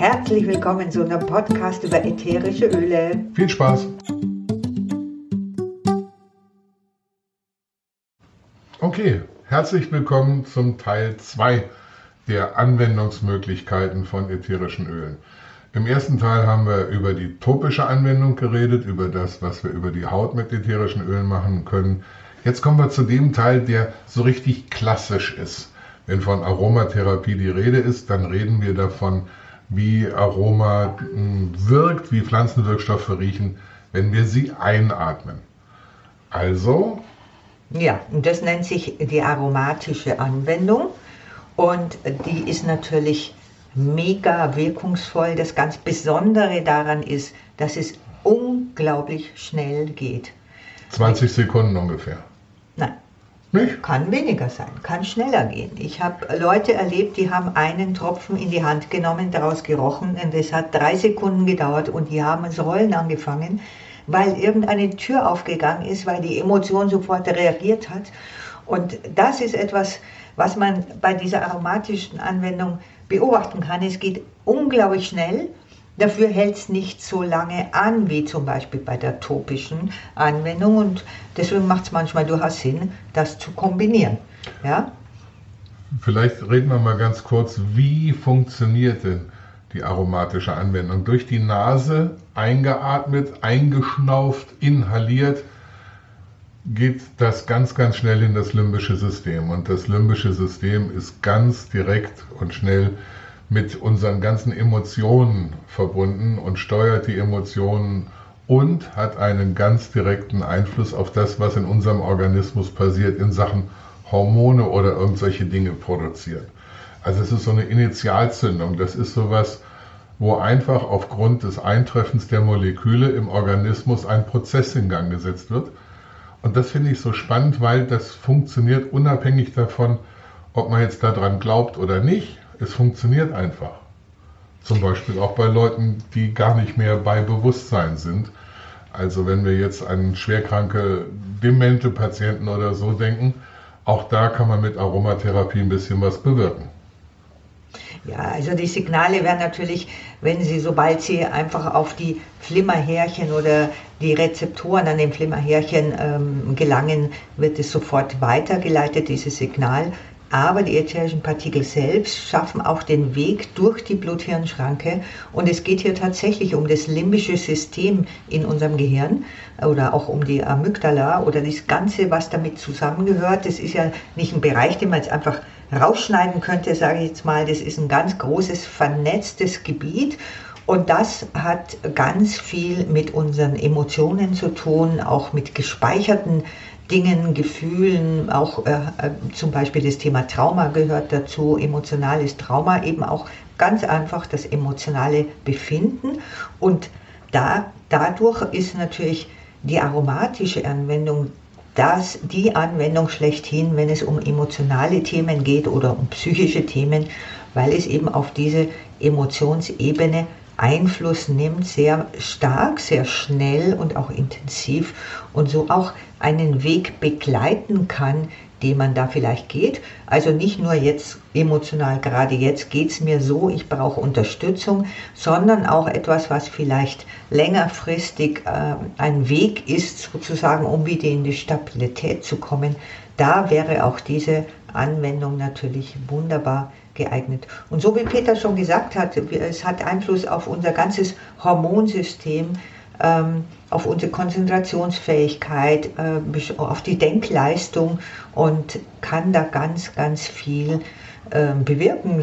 Herzlich willkommen zu einem Podcast über ätherische Öle. Viel Spaß! Okay, herzlich willkommen zum Teil 2 der Anwendungsmöglichkeiten von ätherischen Ölen. Im ersten Teil haben wir über die topische Anwendung geredet, über das, was wir über die Haut mit ätherischen Ölen machen können. Jetzt kommen wir zu dem Teil, der so richtig klassisch ist. Wenn von Aromatherapie die Rede ist, dann reden wir davon, wie Aroma wirkt, wie Pflanzenwirkstoffe riechen, wenn wir sie einatmen. Also. Ja, und das nennt sich die aromatische Anwendung und die ist natürlich mega wirkungsvoll. Das ganz Besondere daran ist, dass es unglaublich schnell geht. 20 Sekunden ungefähr. Nicht? Kann weniger sein, kann schneller gehen. Ich habe Leute erlebt, die haben einen Tropfen in die Hand genommen, daraus gerochen und es hat drei Sekunden gedauert und die haben das Rollen angefangen, weil irgendeine Tür aufgegangen ist, weil die Emotion sofort reagiert hat. Und das ist etwas, was man bei dieser aromatischen Anwendung beobachten kann. Es geht unglaublich schnell Dafür hält es nicht so lange an wie zum Beispiel bei der topischen Anwendung und deswegen macht es manchmal durchaus Sinn, das zu kombinieren. Ja? Vielleicht reden wir mal ganz kurz, wie funktioniert denn die aromatische Anwendung? Durch die Nase eingeatmet, eingeschnauft, inhaliert geht das ganz, ganz schnell in das limbische System. Und das limbische System ist ganz direkt und schnell mit unseren ganzen Emotionen verbunden und steuert die Emotionen und hat einen ganz direkten Einfluss auf das, was in unserem Organismus passiert in Sachen Hormone oder irgendwelche Dinge produziert. Also es ist so eine Initialzündung. Das ist sowas, wo einfach aufgrund des Eintreffens der Moleküle im Organismus ein Prozess in Gang gesetzt wird. Und das finde ich so spannend, weil das funktioniert unabhängig davon, ob man jetzt daran glaubt oder nicht. Es funktioniert einfach. Zum Beispiel auch bei Leuten, die gar nicht mehr bei Bewusstsein sind. Also wenn wir jetzt an schwerkranke, demente Patienten oder so denken, auch da kann man mit Aromatherapie ein bisschen was bewirken. Ja, also die Signale werden natürlich, wenn Sie, sobald Sie einfach auf die Flimmerhärchen oder die Rezeptoren an den Flimmerhärchen ähm, gelangen, wird es sofort weitergeleitet, dieses Signal aber die ätherischen Partikel selbst schaffen auch den Weg durch die Blut-Hirn-Schranke und es geht hier tatsächlich um das limbische System in unserem Gehirn oder auch um die Amygdala oder das Ganze, was damit zusammengehört. Das ist ja nicht ein Bereich, den man jetzt einfach rausschneiden könnte, sage ich jetzt mal. Das ist ein ganz großes, vernetztes Gebiet und das hat ganz viel mit unseren Emotionen zu tun, auch mit gespeicherten Dingen, Gefühlen, auch äh, äh, zum Beispiel das Thema Trauma gehört dazu, emotionales Trauma, eben auch ganz einfach das emotionale Befinden. Und da, dadurch ist natürlich die aromatische Anwendung das die Anwendung schlechthin, wenn es um emotionale Themen geht oder um psychische Themen, weil es eben auf diese Emotionsebene Einfluss nimmt, sehr stark, sehr schnell und auch intensiv und so auch einen Weg begleiten kann, den man da vielleicht geht. Also nicht nur jetzt emotional, gerade jetzt geht es mir so, ich brauche Unterstützung, sondern auch etwas, was vielleicht längerfristig äh, ein Weg ist, sozusagen, um wieder in die Stabilität zu kommen. Da wäre auch diese Anwendung natürlich wunderbar geeignet. Und so wie Peter schon gesagt hat, es hat Einfluss auf unser ganzes Hormonsystem, ähm, auf unsere Konzentrationsfähigkeit, äh, auf die Denkleistung und kann da ganz, ganz viel ähm, bewirken.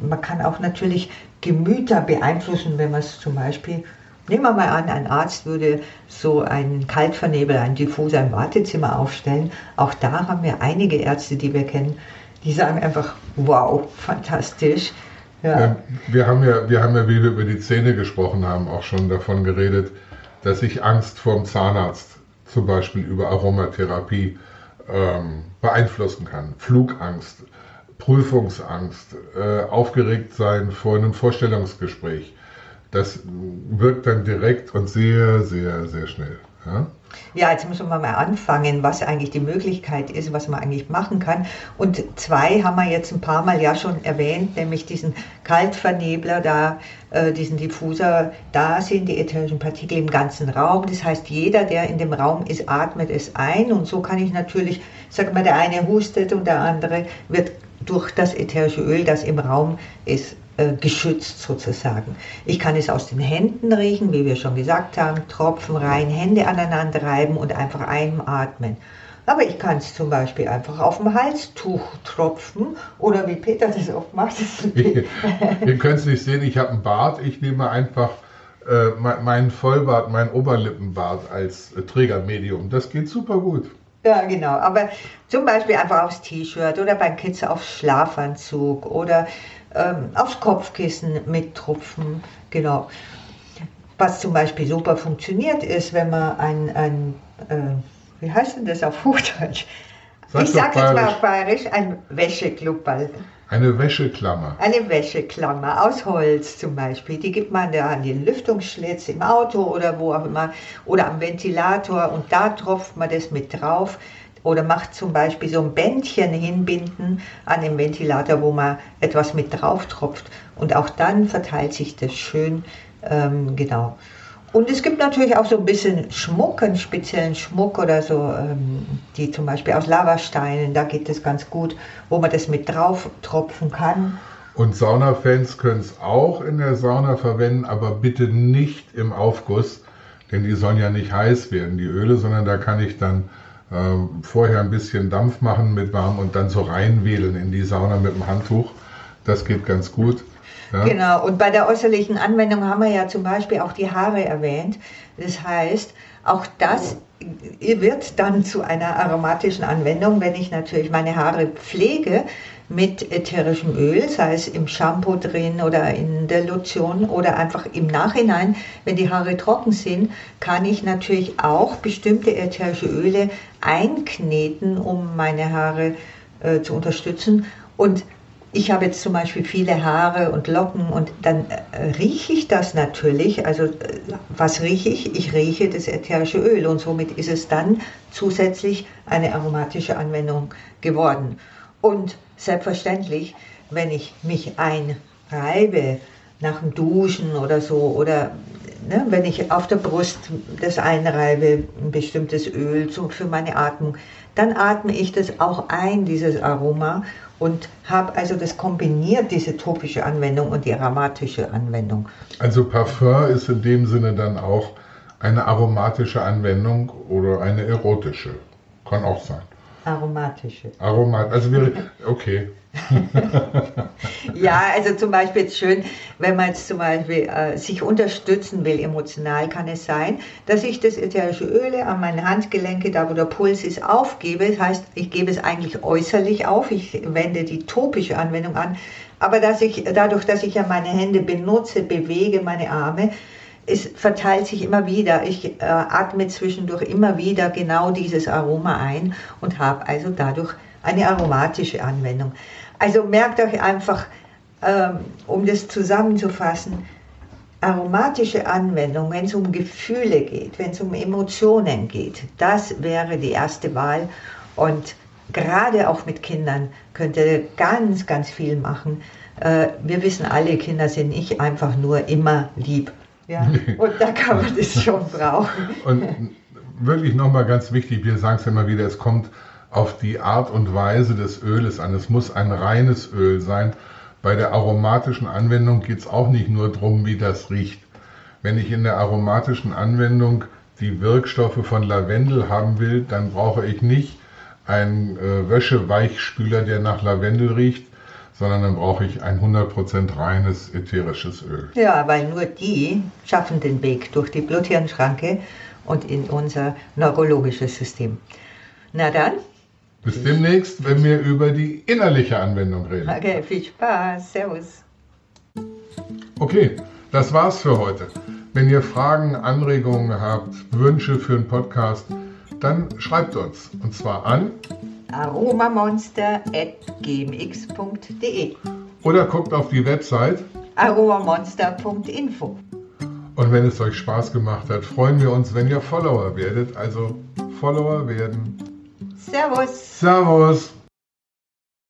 man kann auch natürlich Gemüter beeinflussen, wenn man es zum Beispiel Nehmen wir mal an, ein Arzt würde so einen Kaltvernebel, einen Diffuser im Wartezimmer aufstellen. Auch da haben wir einige Ärzte, die wir kennen, die sagen einfach, wow, fantastisch. Ja. wir, haben ja, wir haben ja, wie wir über die Zähne gesprochen haben, auch schon davon geredet, dass ich Angst vorm Zahnarzt zum Beispiel über Aromatherapie ähm, beeinflussen kann. Flugangst, Prüfungsangst, äh, aufgeregt sein vor einem Vorstellungsgespräch. Das wirkt dann direkt und sehr, sehr, sehr schnell. Ja? Ja, jetzt müssen wir mal anfangen, was eigentlich die Möglichkeit ist, was man eigentlich machen kann. Und zwei haben wir jetzt ein paar Mal ja schon erwähnt, nämlich diesen Kaltvernebler, da, äh, diesen Diffuser, da sind die ätherischen Partikel im ganzen Raum. Das heißt, jeder, der in dem Raum ist, atmet es ein. Und so kann ich natürlich, sag mal, der eine hustet und der andere wird durch das ätherische Öl, das im Raum ist, geschützt sozusagen. Ich kann es aus den Händen riechen, wie wir schon gesagt haben, Tropfen rein, Hände aneinander reiben und einfach einatmen. Aber ich kann es zum Beispiel einfach auf dem Halstuch tropfen oder wie Peter das oft macht. Ihr könnt es nicht sehen, ich habe einen Bart. Ich nehme einfach äh, meinen Vollbart, meinen Oberlippenbart als äh, Trägermedium. Das geht super gut. Ja, genau. Aber zum Beispiel einfach aufs T-Shirt oder beim Kids aufs Schlafanzug oder ähm, aufs Kopfkissen mit Tropfen. Genau. Was zum Beispiel super funktioniert ist, wenn man ein, ein äh, wie heißt denn das auf Hochdeutsch? Sag ich sage jetzt mal auf Bayerisch, ein Wäscheklubberl. Eine Wäscheklammer. Eine Wäscheklammer aus Holz zum Beispiel. Die gibt man da an den Lüftungsschlitz im Auto oder wo auch immer oder am Ventilator und da tropft man das mit drauf oder macht zum Beispiel so ein Bändchen hinbinden an den Ventilator, wo man etwas mit drauf tropft. Und auch dann verteilt sich das schön, ähm, genau. Und es gibt natürlich auch so ein bisschen Schmuck, einen speziellen Schmuck oder so, ähm, die zum Beispiel aus Lavasteinen, da geht es ganz gut, wo man das mit drauf tropfen kann. Und Saunafans können es auch in der Sauna verwenden, aber bitte nicht im Aufguss, denn die sollen ja nicht heiß werden, die Öle, sondern da kann ich dann äh, vorher ein bisschen Dampf machen mit warm und dann so reinwedeln in die Sauna mit dem Handtuch. Das geht ganz gut. Ja. Genau, und bei der äußerlichen Anwendung haben wir ja zum Beispiel auch die Haare erwähnt. Das heißt, auch das wird dann zu einer aromatischen Anwendung, wenn ich natürlich meine Haare pflege mit ätherischem Öl, sei es im Shampoo drin oder in der Lotion oder einfach im Nachhinein, wenn die Haare trocken sind, kann ich natürlich auch bestimmte ätherische Öle einkneten, um meine Haare äh, zu unterstützen. Und ich habe jetzt zum Beispiel viele Haare und Locken und dann äh, rieche ich das natürlich. Also äh, was rieche ich? Ich rieche das ätherische Öl und somit ist es dann zusätzlich eine aromatische Anwendung geworden. Und selbstverständlich, wenn ich mich einreibe nach dem Duschen oder so oder ne, wenn ich auf der Brust das einreibe, ein bestimmtes Öl für meine Atmung, dann atme ich das auch ein, dieses Aroma und habe also das kombiniert, diese topische Anwendung und die aromatische Anwendung. Also Parfum ist in dem Sinne dann auch eine aromatische Anwendung oder eine erotische. Kann auch sein. Aromatische. Aromat, also wir, okay. ja, also zum Beispiel jetzt schön, wenn man jetzt zum Beispiel äh, sich unterstützen will, emotional kann es sein, dass ich das ätherische Öle an meine Handgelenke, da wo der Puls ist, aufgebe. Das heißt, ich gebe es eigentlich äußerlich auf, ich wende die topische Anwendung an, aber dass ich, dadurch, dass ich ja meine Hände benutze, bewege meine Arme, es verteilt sich immer wieder. Ich äh, atme zwischendurch immer wieder genau dieses Aroma ein und habe also dadurch eine aromatische Anwendung. Also merkt euch einfach, ähm, um das zusammenzufassen, aromatische Anwendung, wenn es um Gefühle geht, wenn es um Emotionen geht, das wäre die erste Wahl. Und gerade auch mit Kindern könnt ihr ganz, ganz viel machen. Äh, wir wissen alle, Kinder sind nicht einfach nur immer lieb ja, und da kann man das schon brauchen. Und wirklich nochmal ganz wichtig, wir sagen es immer wieder, es kommt auf die Art und Weise des Öles an. Es muss ein reines Öl sein. Bei der aromatischen Anwendung geht es auch nicht nur darum, wie das riecht. Wenn ich in der aromatischen Anwendung die Wirkstoffe von Lavendel haben will, dann brauche ich nicht einen äh, Wäscheweichspüler, der nach Lavendel riecht, sondern dann brauche ich ein 100% reines ätherisches Öl. Ja, weil nur die schaffen den Weg durch die Bluthirnschranke und in unser neurologisches System. Na dann. Bis demnächst, wenn wir über die innerliche Anwendung reden. Okay, viel Spaß. Servus. Okay, das war's für heute. Wenn ihr Fragen, Anregungen habt, Wünsche für einen Podcast, dann schreibt uns. Und zwar an aromamonster.gmx.de oder guckt auf die Website aromamonster.info. Und wenn es euch Spaß gemacht hat, freuen wir uns, wenn ihr Follower werdet. Also Follower werden. Servus. Servus.